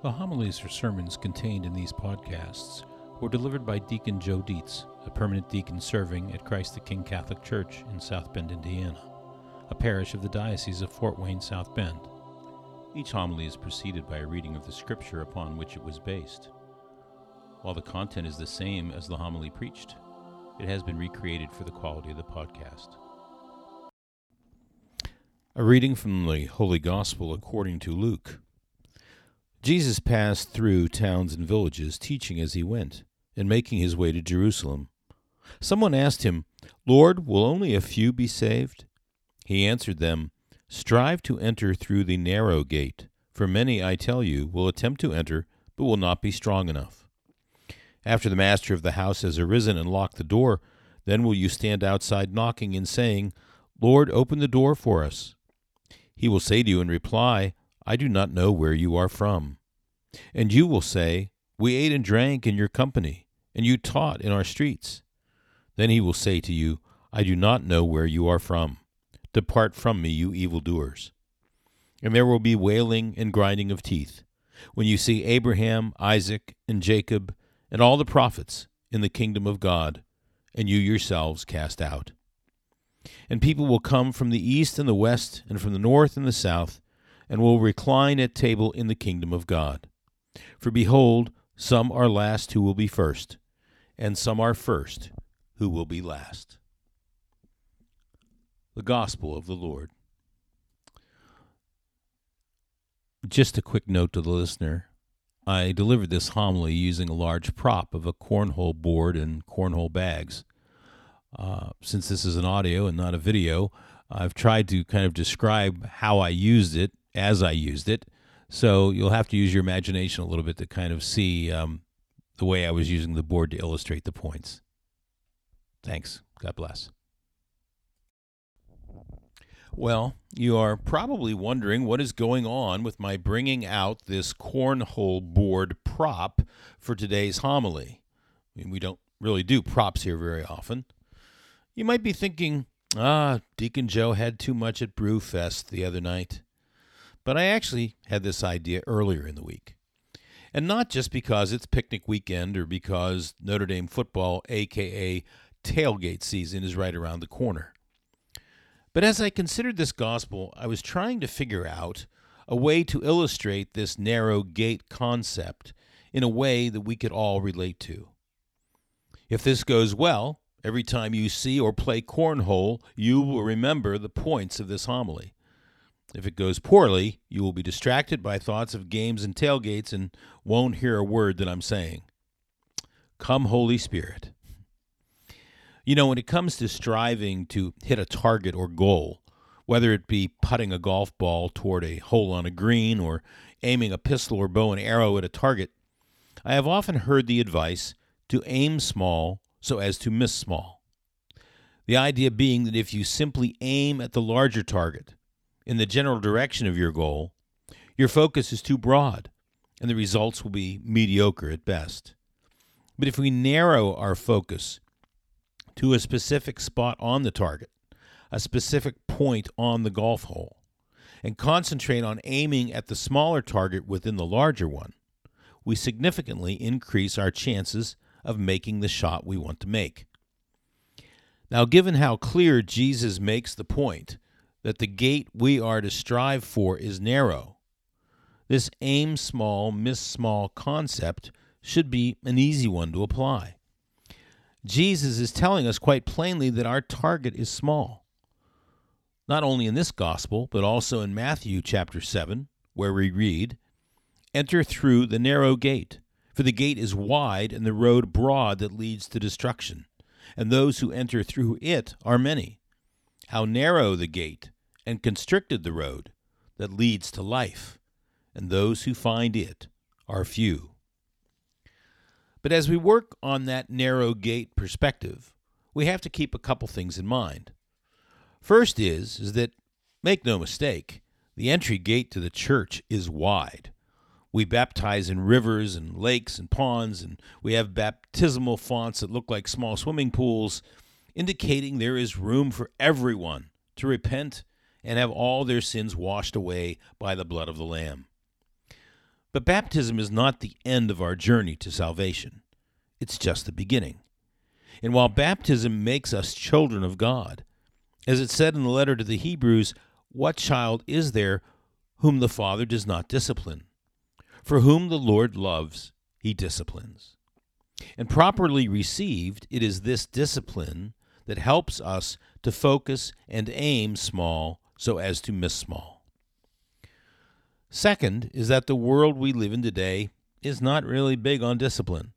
The homilies or sermons contained in these podcasts were delivered by Deacon Joe Dietz, a permanent deacon serving at Christ the King Catholic Church in South Bend, Indiana, a parish of the Diocese of Fort Wayne, South Bend. Each homily is preceded by a reading of the scripture upon which it was based. While the content is the same as the homily preached, it has been recreated for the quality of the podcast. A reading from the Holy Gospel according to Luke. Jesus passed through towns and villages, teaching as he went, and making his way to Jerusalem. Someone asked him, Lord, will only a few be saved? He answered them, Strive to enter through the narrow gate, for many, I tell you, will attempt to enter, but will not be strong enough. After the master of the house has arisen and locked the door, then will you stand outside knocking and saying, Lord, open the door for us. He will say to you in reply, I do not know where you are from. And you will say, We ate and drank in your company, and you taught in our streets. Then he will say to you, I do not know where you are from. Depart from me, you evildoers. And there will be wailing and grinding of teeth when you see Abraham, Isaac, and Jacob, and all the prophets in the kingdom of God, and you yourselves cast out. And people will come from the east and the west, and from the north and the south, and will recline at table in the kingdom of God. For behold, some are last who will be first, and some are first who will be last. The Gospel of the Lord. Just a quick note to the listener. I delivered this homily using a large prop of a cornhole board and cornhole bags. Uh, since this is an audio and not a video, I've tried to kind of describe how I used it as I used it. So you'll have to use your imagination a little bit to kind of see um, the way I was using the board to illustrate the points. Thanks. God bless. Well, you are probably wondering what is going on with my bringing out this cornhole board prop for today's homily. I mean, we don't really do props here very often. You might be thinking, ah, Deacon Joe had too much at Brewfest the other night. But I actually had this idea earlier in the week. And not just because it's picnic weekend or because Notre Dame football, aka tailgate season, is right around the corner. But as I considered this gospel, I was trying to figure out a way to illustrate this narrow gate concept in a way that we could all relate to. If this goes well, every time you see or play cornhole, you will remember the points of this homily. If it goes poorly, you will be distracted by thoughts of games and tailgates and won't hear a word that I'm saying. Come, Holy Spirit. You know, when it comes to striving to hit a target or goal, whether it be putting a golf ball toward a hole on a green or aiming a pistol or bow and arrow at a target, I have often heard the advice to aim small so as to miss small. The idea being that if you simply aim at the larger target, in the general direction of your goal, your focus is too broad, and the results will be mediocre at best. But if we narrow our focus to a specific spot on the target, a specific point on the golf hole, and concentrate on aiming at the smaller target within the larger one, we significantly increase our chances of making the shot we want to make. Now, given how clear Jesus makes the point that the gate we are to strive for is narrow. This aim small, miss small concept should be an easy one to apply. Jesus is telling us quite plainly that our target is small. Not only in this gospel, but also in Matthew chapter 7, where we read, Enter through the narrow gate, for the gate is wide and the road broad that leads to destruction, and those who enter through it are many. How narrow the gate and constricted the road that leads to life, and those who find it are few. But as we work on that narrow gate perspective, we have to keep a couple things in mind. First is, is that, make no mistake, the entry gate to the church is wide. We baptize in rivers and lakes and ponds, and we have baptismal fonts that look like small swimming pools, indicating there is room for everyone to repent and have all their sins washed away by the blood of the Lamb. But baptism is not the end of our journey to salvation, it's just the beginning. And while baptism makes us children of God, as it said in the letter to the Hebrews, what child is there whom the Father does not discipline? For whom the Lord loves, he disciplines. And properly received, it is this discipline that helps us to focus and aim small so as to miss small. Second is that the world we live in today is not really big on discipline.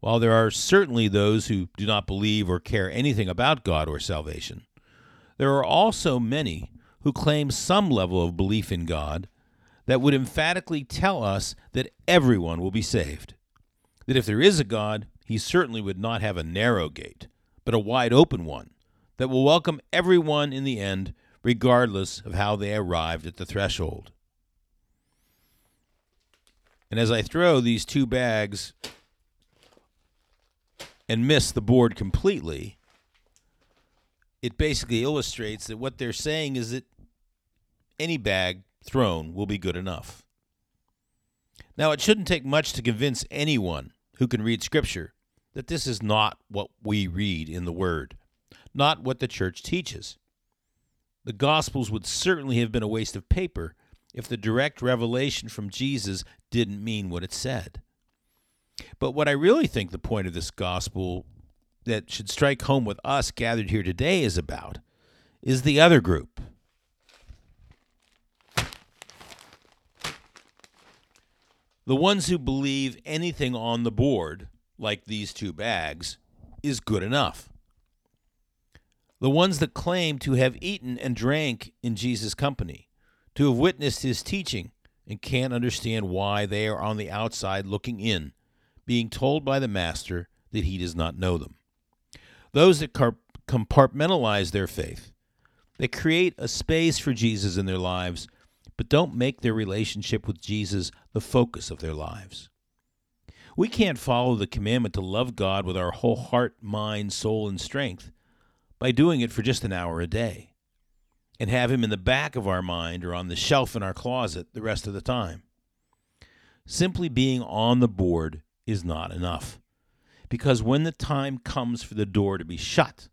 While there are certainly those who do not believe or care anything about God or salvation, there are also many who claim some level of belief in God that would emphatically tell us that everyone will be saved. That if there is a God, he certainly would not have a narrow gate, but a wide open one that will welcome everyone in the end, regardless of how they arrived at the threshold. And as I throw these two bags and miss the board completely, it basically illustrates that what they're saying is that any bag thrown will be good enough. Now, it shouldn't take much to convince anyone who can read Scripture that this is not what we read in the Word, not what the church teaches. The Gospels would certainly have been a waste of paper if the direct revelation from Jesus didn't mean what it said. But what I really think the point of this Gospel that should strike home with us gathered here today is about is the other group. The ones who believe anything on the board, like these two bags, is good enough. The ones that claim to have eaten and drank in Jesus' company, to have witnessed his teaching, and can't understand why they are on the outside looking in, being told by the Master that he does not know them. Those that compartmentalize their faith, they create a space for Jesus in their lives but don't make their relationship with Jesus the focus of their lives. We can't follow the commandment to love God with our whole heart, mind, soul, and strength by doing it for just an hour a day and have Him in the back of our mind or on the shelf in our closet the rest of the time. Simply being on the board is not enough because when the time comes for the door to be shut,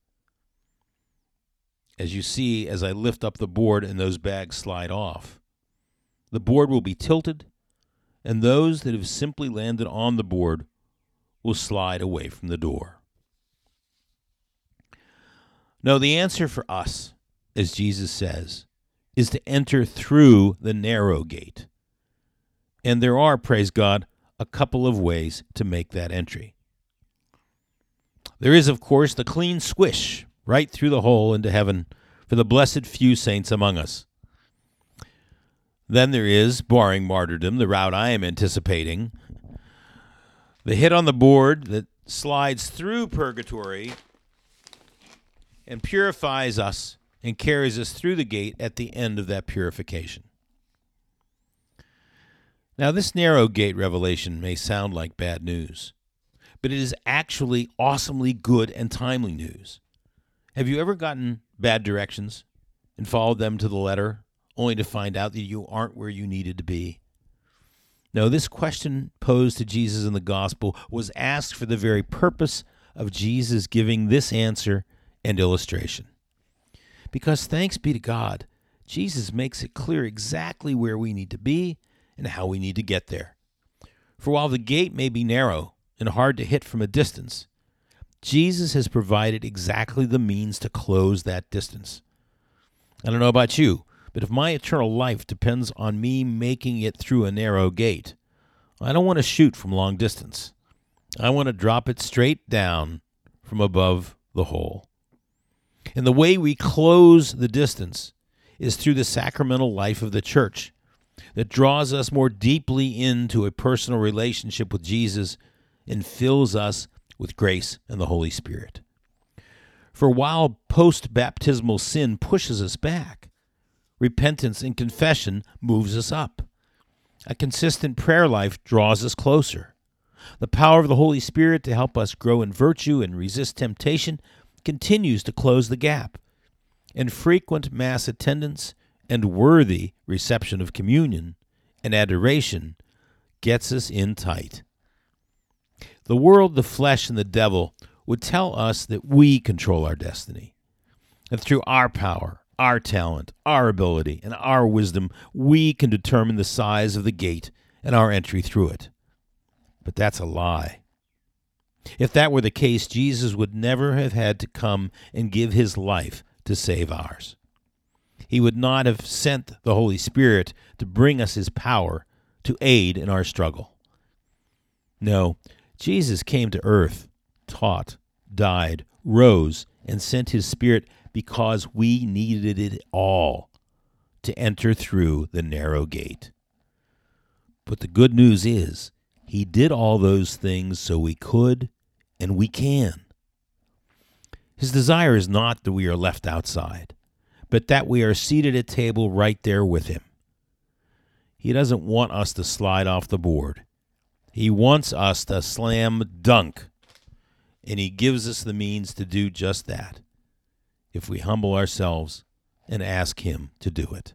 as you see as I lift up the board and those bags slide off, the board will be tilted, and those that have simply landed on the board will slide away from the door. No, the answer for us, as Jesus says, is to enter through the narrow gate. And there are, praise God, a couple of ways to make that entry. There is, of course, the clean swish right through the hole into heaven for the blessed few saints among us. Then there is, barring martyrdom, the route I am anticipating. The hit on the board that slides through purgatory and purifies us and carries us through the gate at the end of that purification. Now, this narrow gate revelation may sound like bad news, but it is actually awesomely good and timely news. Have you ever gotten bad directions and followed them to the letter only to find out that you aren't where you needed to be. No, this question posed to Jesus in the gospel was asked for the very purpose of Jesus giving this answer and illustration. Because thanks be to God, Jesus makes it clear exactly where we need to be and how we need to get there. For while the gate may be narrow and hard to hit from a distance, Jesus has provided exactly the means to close that distance. I don't know about you, but if my eternal life depends on me making it through a narrow gate, I don't want to shoot from long distance. I want to drop it straight down from above the hole. And the way we close the distance is through the sacramental life of the church that draws us more deeply into a personal relationship with Jesus and fills us with grace and the Holy Spirit. For while post baptismal sin pushes us back, repentance and confession moves us up. A consistent prayer life draws us closer. The power of the Holy Spirit to help us grow in virtue and resist temptation continues to close the gap. And frequent Mass attendance and worthy reception of communion and adoration gets us in tight. The world, the flesh, and the devil would tell us that we control our destiny. And through our power, our talent, our ability, and our wisdom, we can determine the size of the gate and our entry through it. But that's a lie. If that were the case, Jesus would never have had to come and give his life to save ours. He would not have sent the Holy Spirit to bring us his power to aid in our struggle. No, Jesus came to earth, taught, died, rose, and sent his Spirit because we needed it all to enter through the narrow gate. But the good news is, he did all those things so we could and we can. His desire is not that we are left outside, but that we are seated at table right there with him. He doesn't want us to slide off the board. He wants us to slam dunk, and he gives us the means to do just that if we humble ourselves and ask him to do it.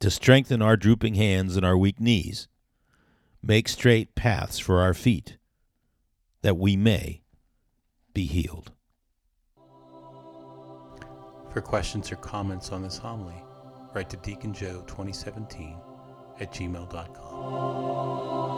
To strengthen our drooping hands and our weak knees, make straight paths for our feet, that we may be healed. For questions or comments on this homily, write to Deacon Joe 2017 at gmail.com.